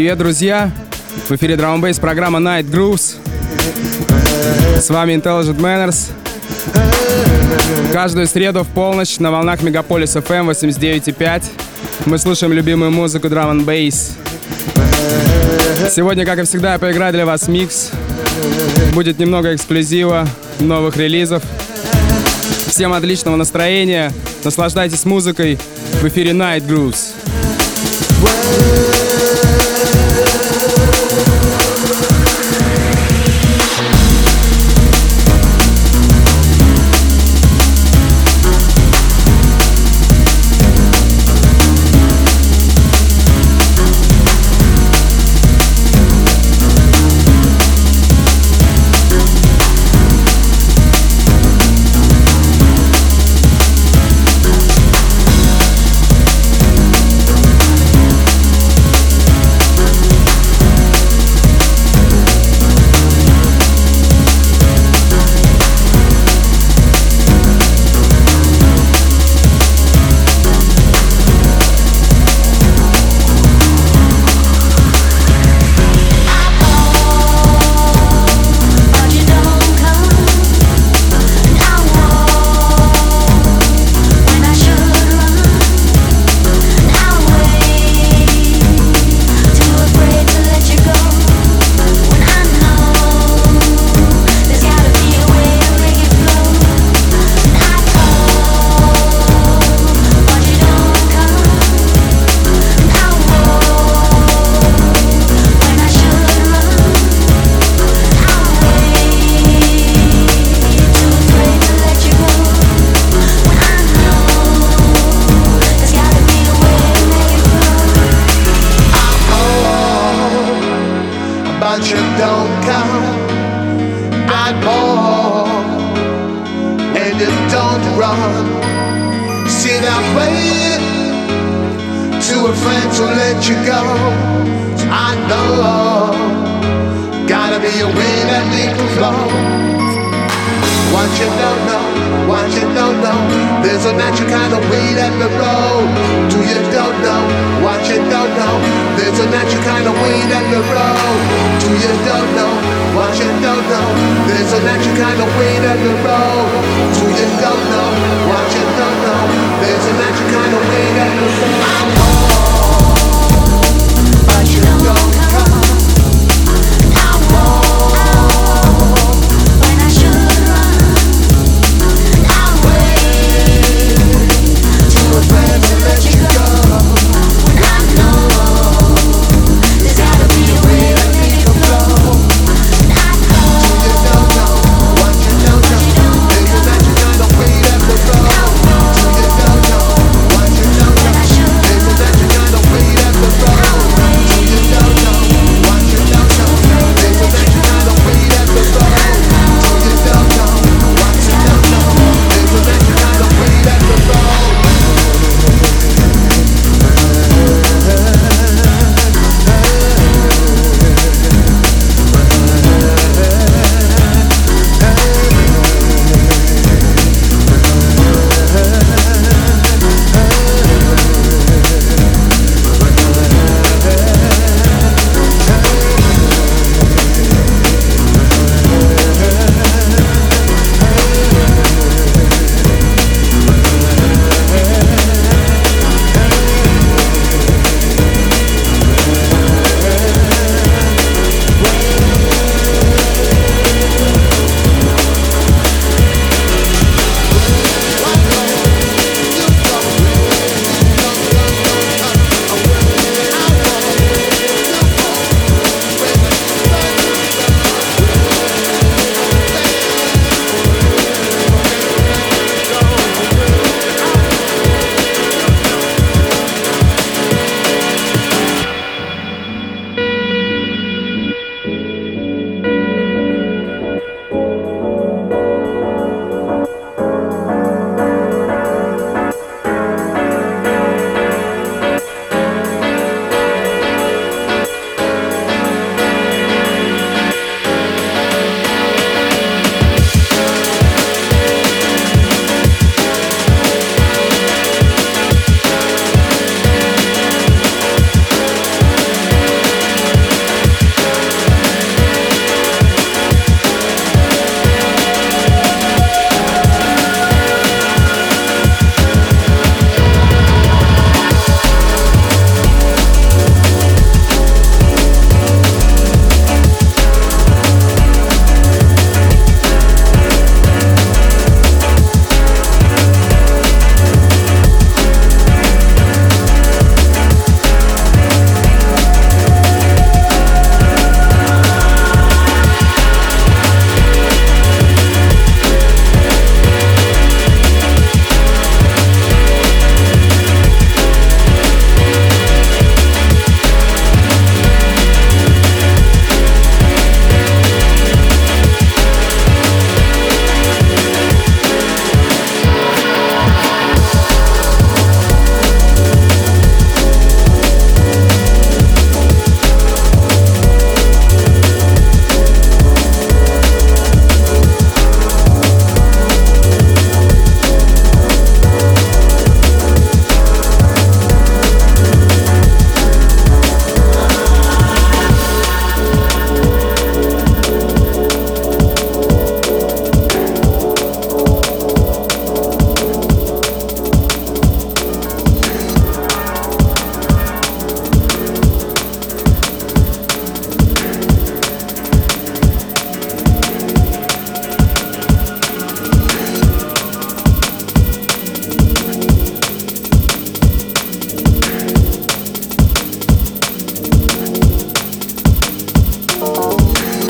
Привет, друзья! В эфире Drum Bass программа Night Grooves. С вами Intelligent Manners. Каждую среду в полночь на волнах Мегаполис FM 89.5 эм мы слушаем любимую музыку Drum and Bass. Сегодня, как и всегда, я поиграю для вас микс. Будет немного эксклюзива, новых релизов. Всем отличного настроения, наслаждайтесь музыкой. В эфире Night Grooves.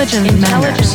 Intelligent manners.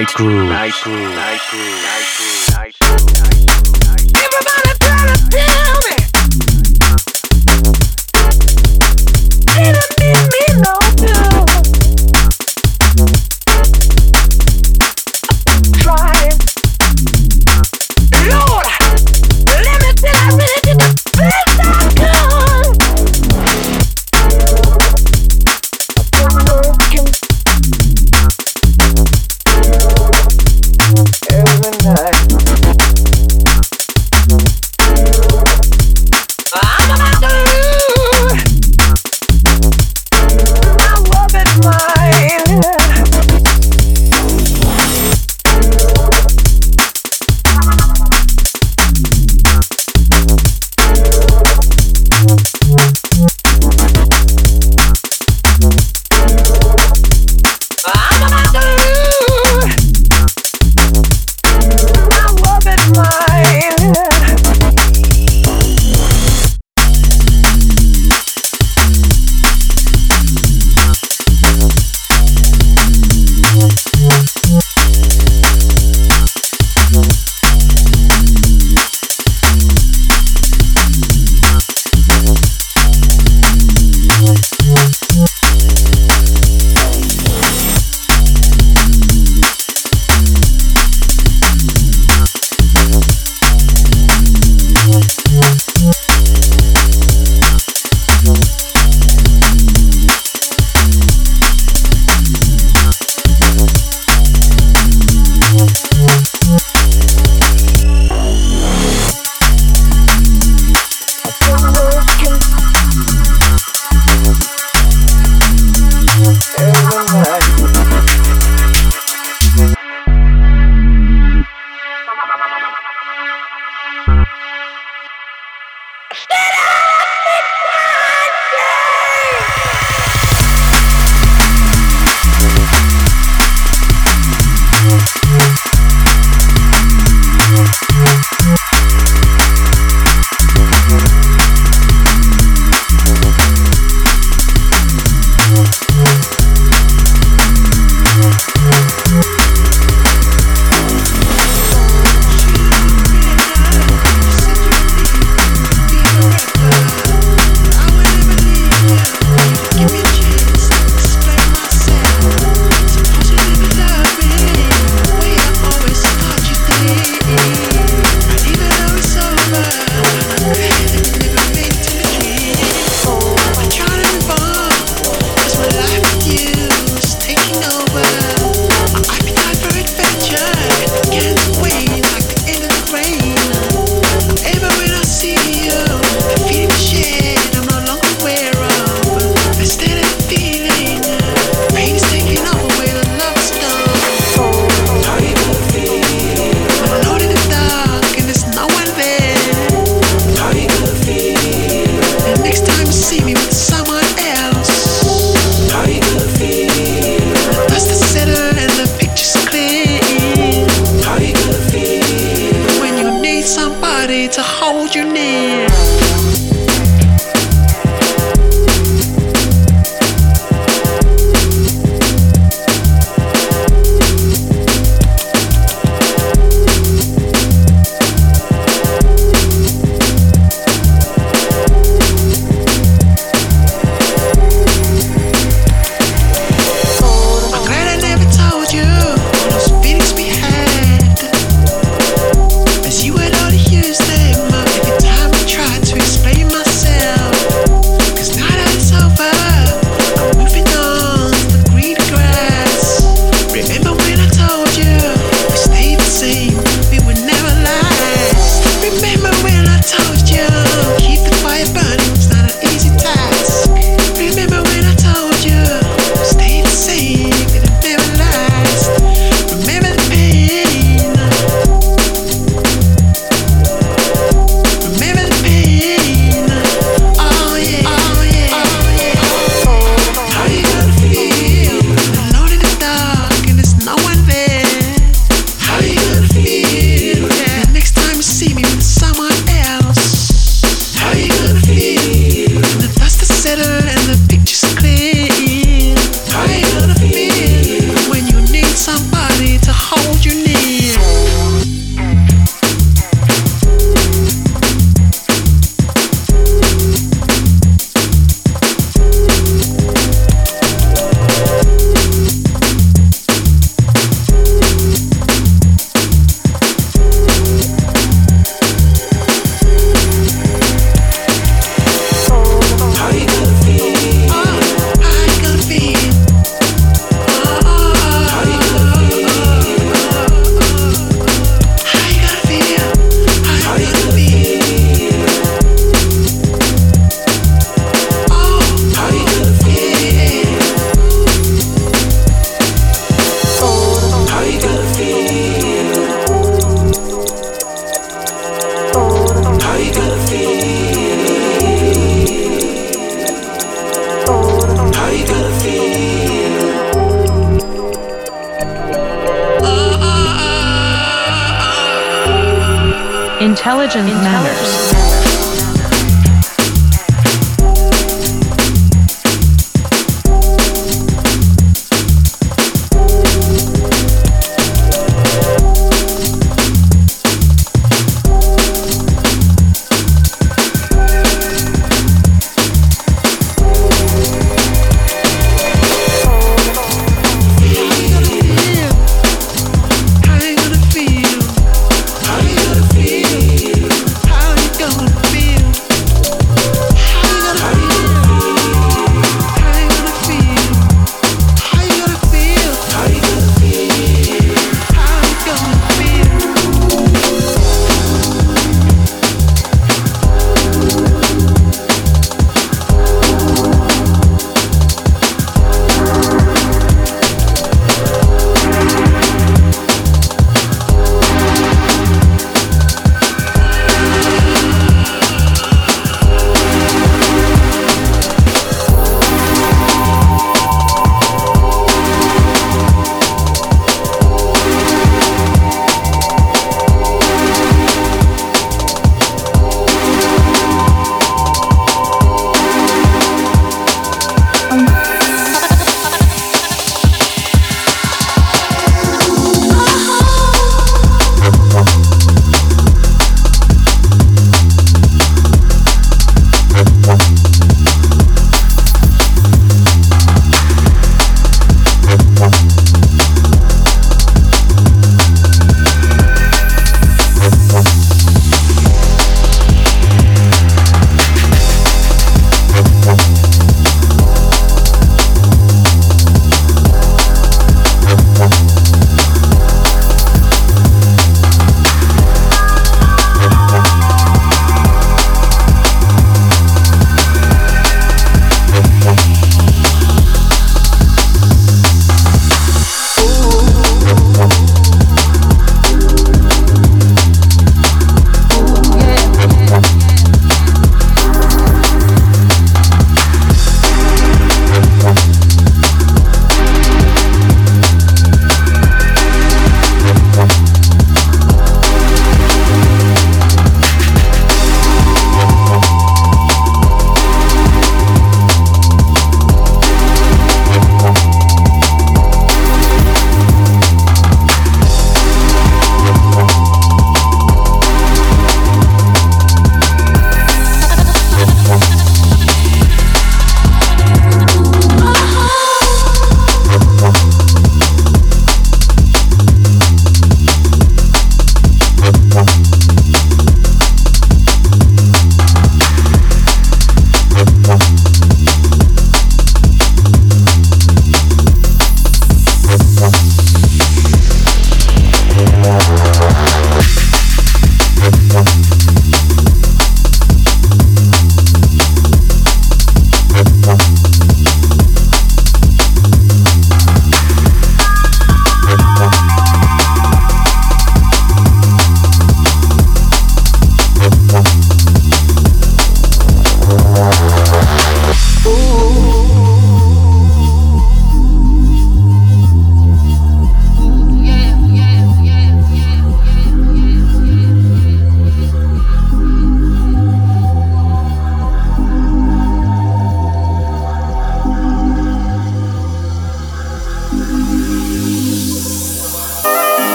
Night Groove. Night Groove. Night Groove. Night Groove. Night Groove.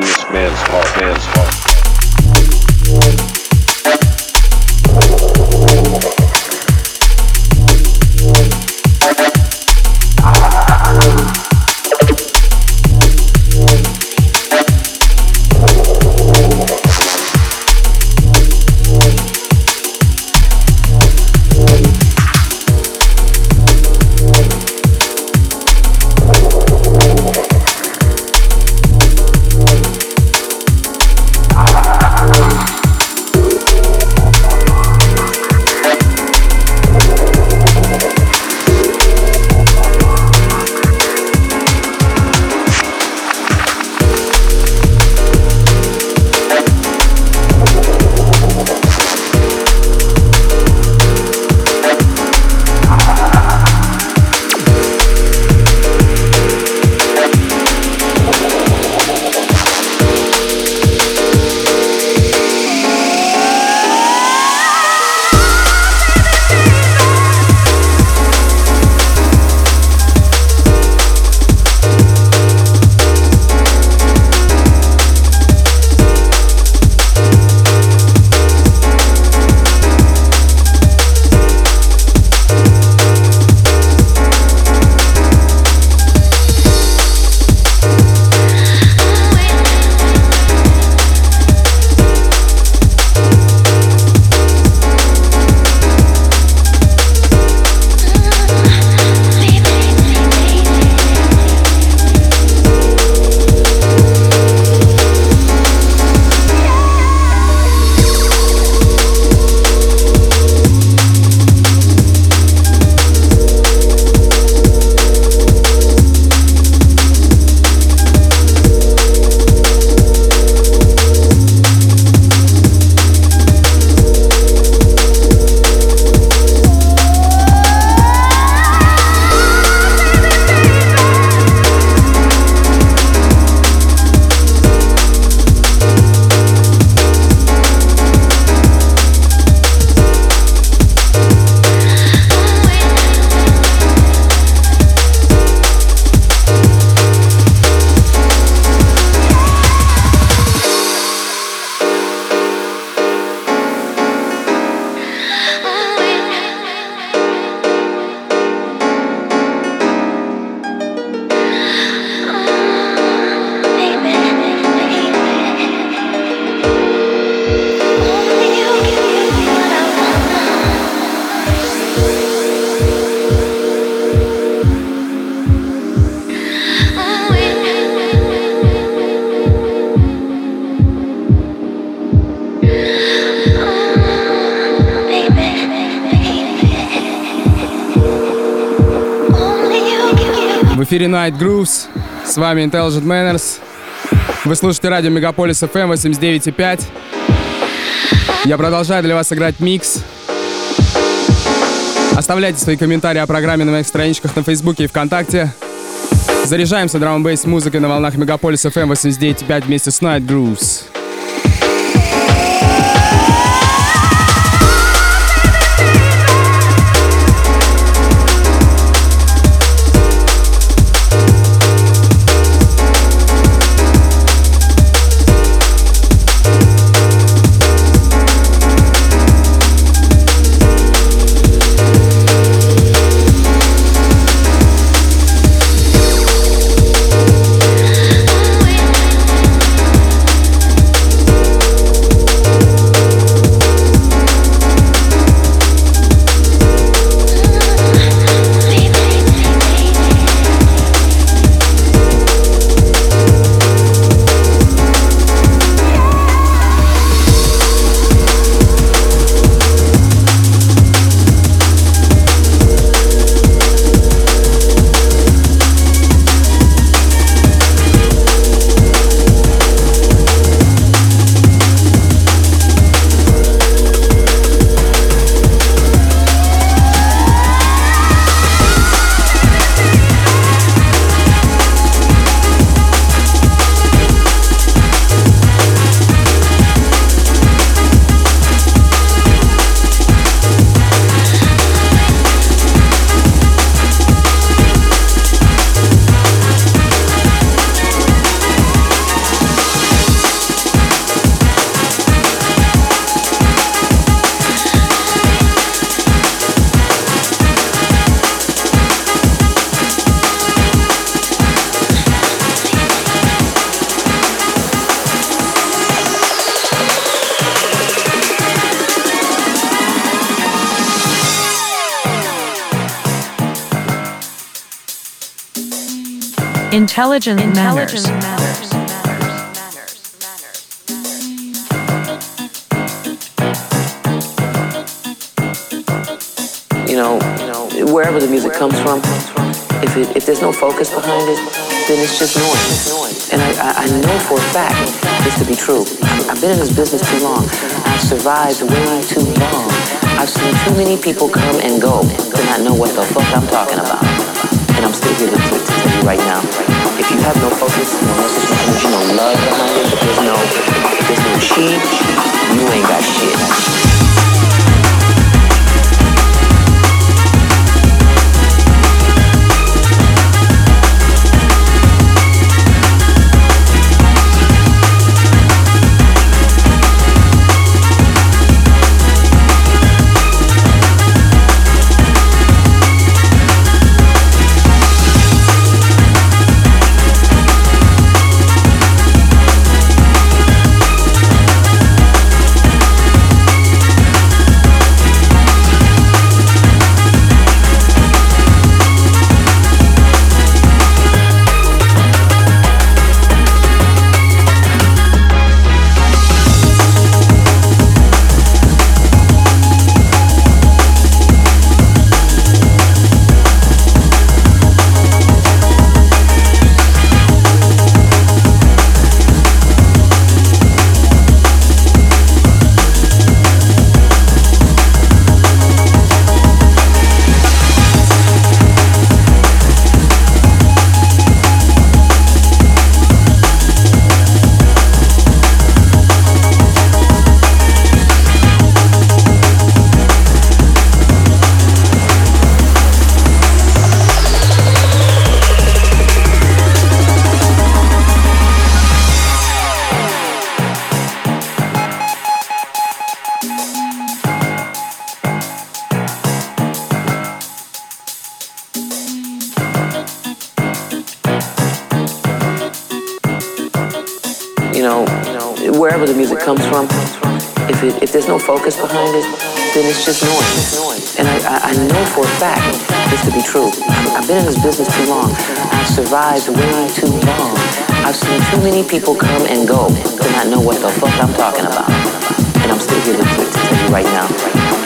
Just this man's heart, man's heart. Эфире Night Grooves. С вами Intelligent Manners. Вы слушаете радио Мегаполис FM 89.5. Я продолжаю для вас играть микс. Оставляйте свои комментарии о программе на моих страничках на Фейсбуке и ВКонтакте. Заряжаемся драм бейс музыкой на волнах Мегаполис FM 89.5 вместе с Night Grooves. Intelligent, manners. you know, wherever the music comes from, if, it, if there's no focus behind it, then it's just noise. And I, I, I know for a fact this to be true. I've been in this business too long. I've survived way too long. I've seen too many people come and go to not know what the fuck I'm talking about. And I'm still here to, to, to tell you right now. If you have no focus, no love behind it, there's no, there's no you ain't got shit. Comes from, if, it, if there's no focus behind it, then it's just noise. And I, I, I know for a fact this to be true. I've been in this business too long. I've survived way too long. I've seen too many people come and go to not know what the fuck I'm talking about. And I'm still here to, to, to tell you right now.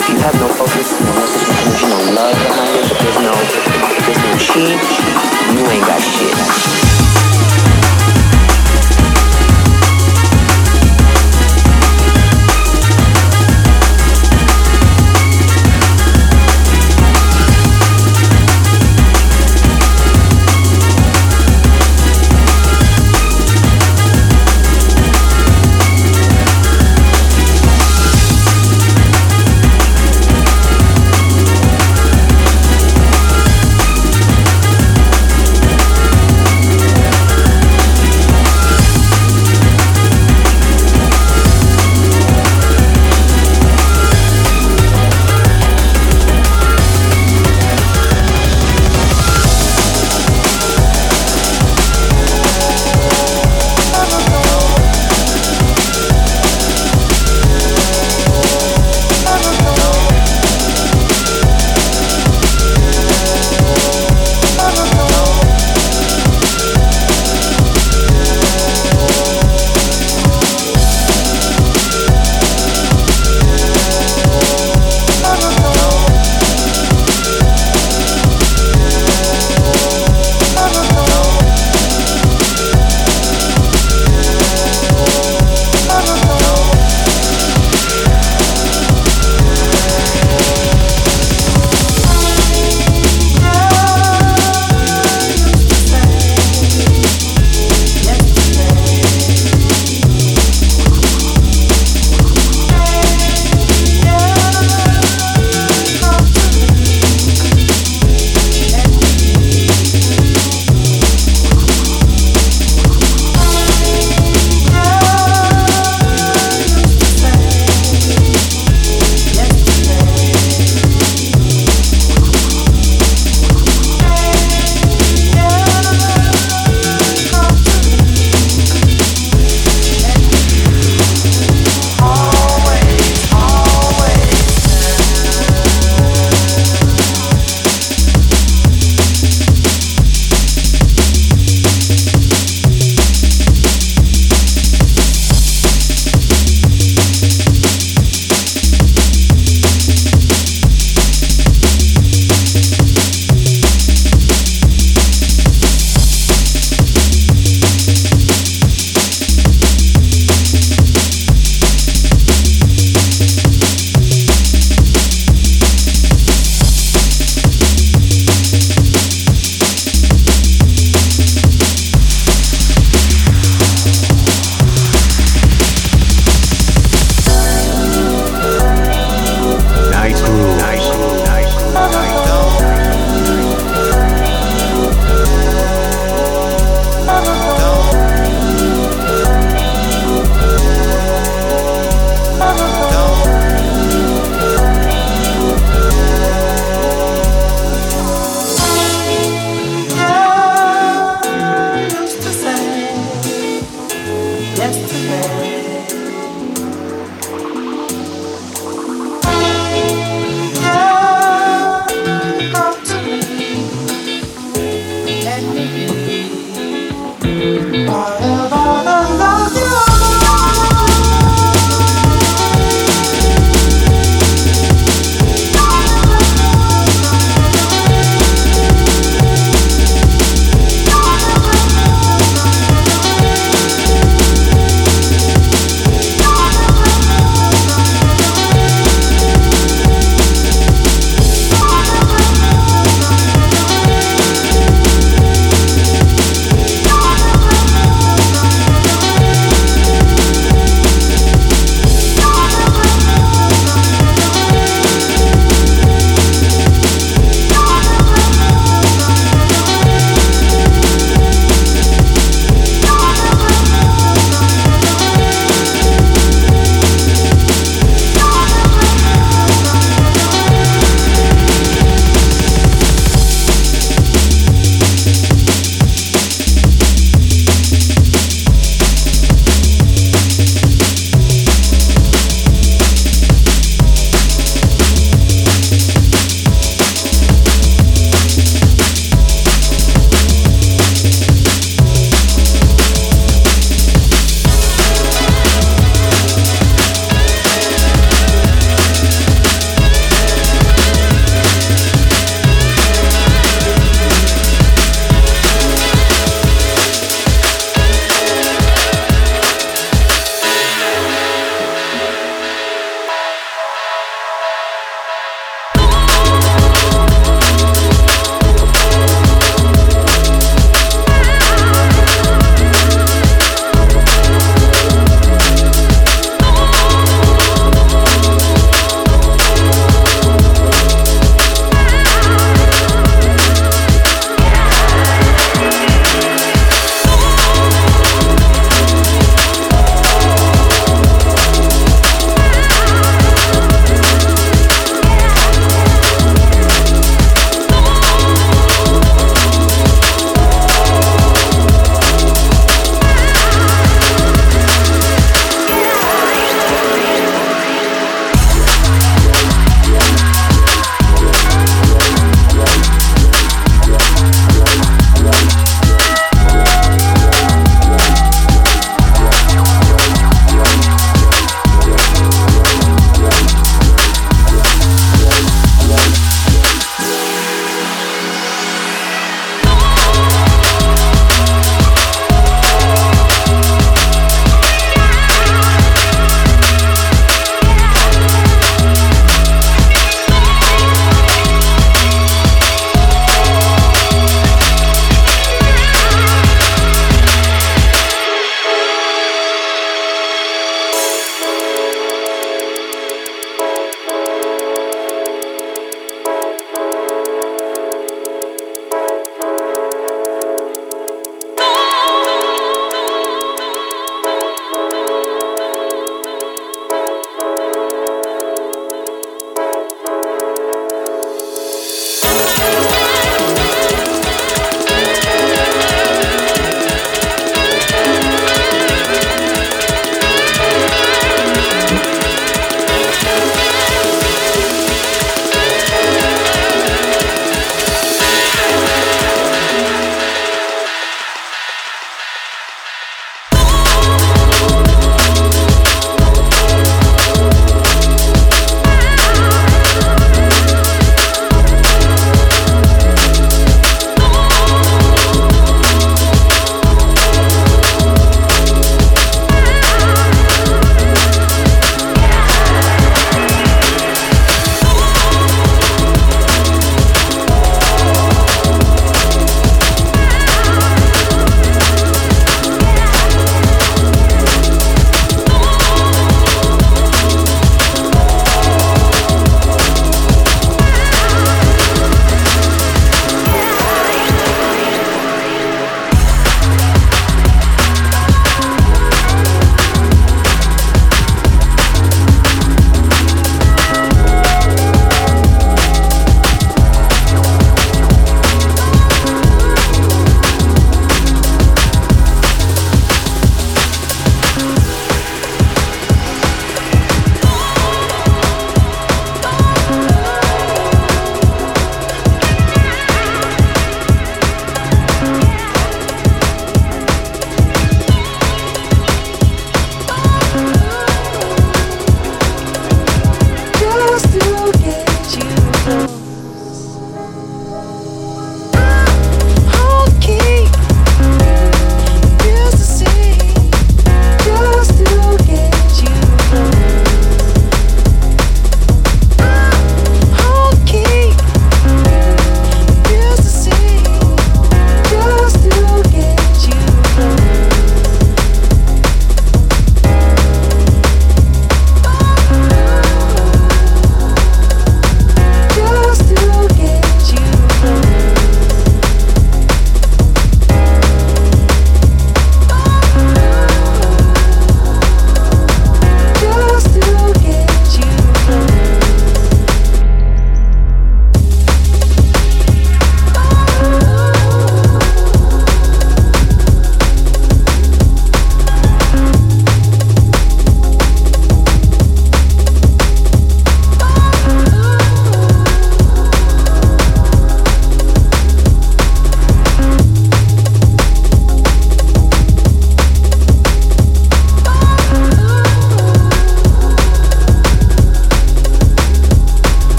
If you have no focus, no message, no energy, no love behind it, if there's no, if there's no chi, you ain't got shit.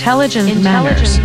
Intelligent, manners.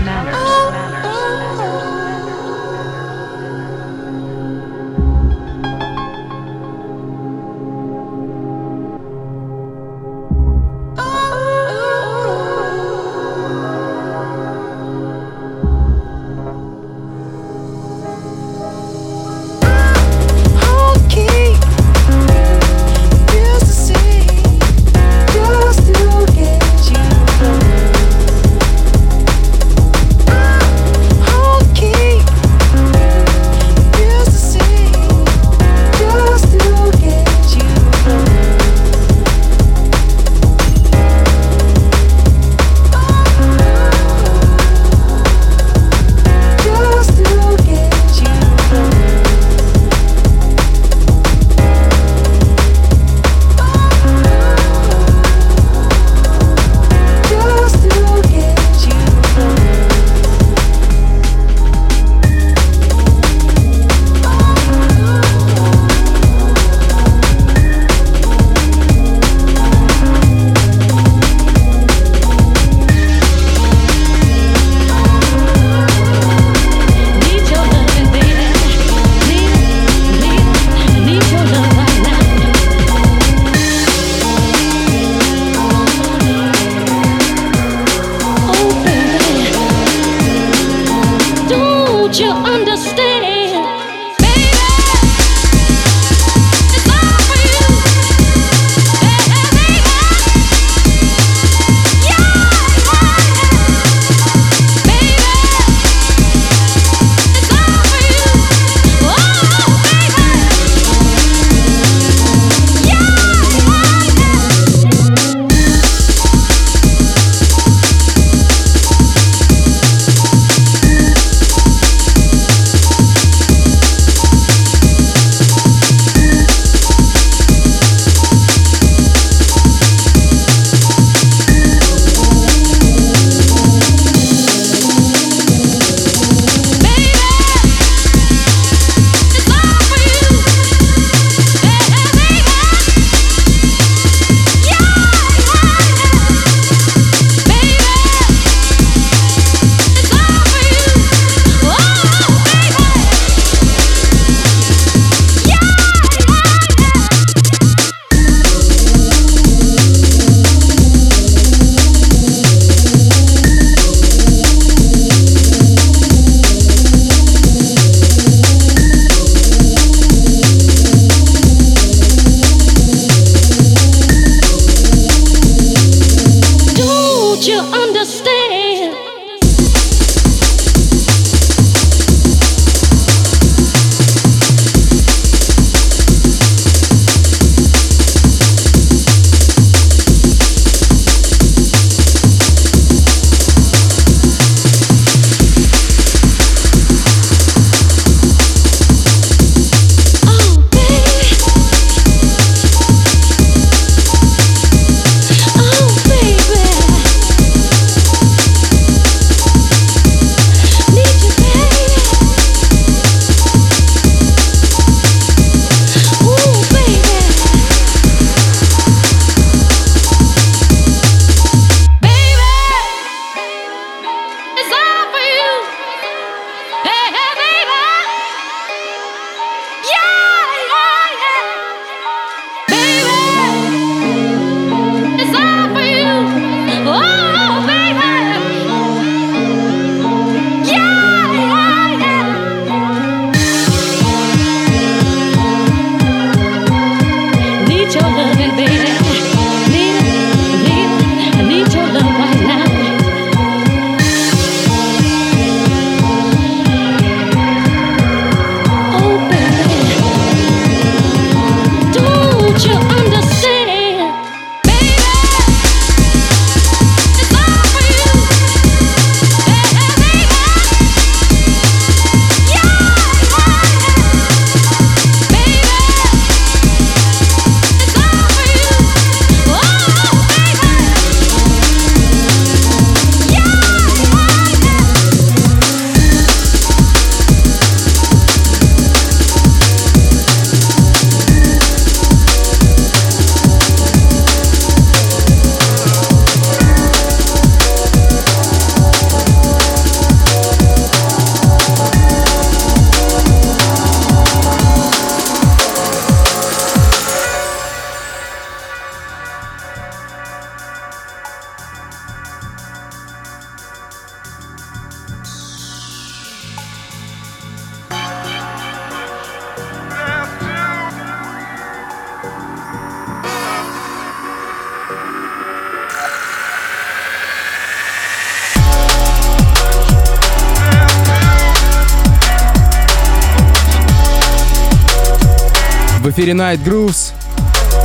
Эфире Night Grooves.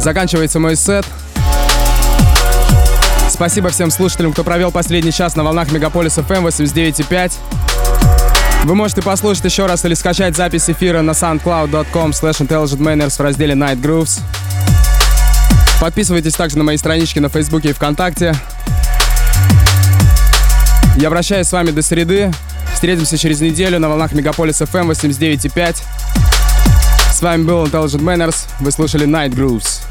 Заканчивается мой сет. Спасибо всем слушателям, кто провел последний час на волнах Мегаполис FM 89.5. Вы можете послушать еще раз или скачать запись эфира на soundcloud.com slash intelligentmanners в разделе Night Grooves. Подписывайтесь также на мои странички на Фейсбуке и ВКонтакте. Я прощаюсь с вами до среды. Встретимся через неделю на волнах Мегаполис FM 89.5. С вами был Intelligent Manners. Вы слушали Night Grooves.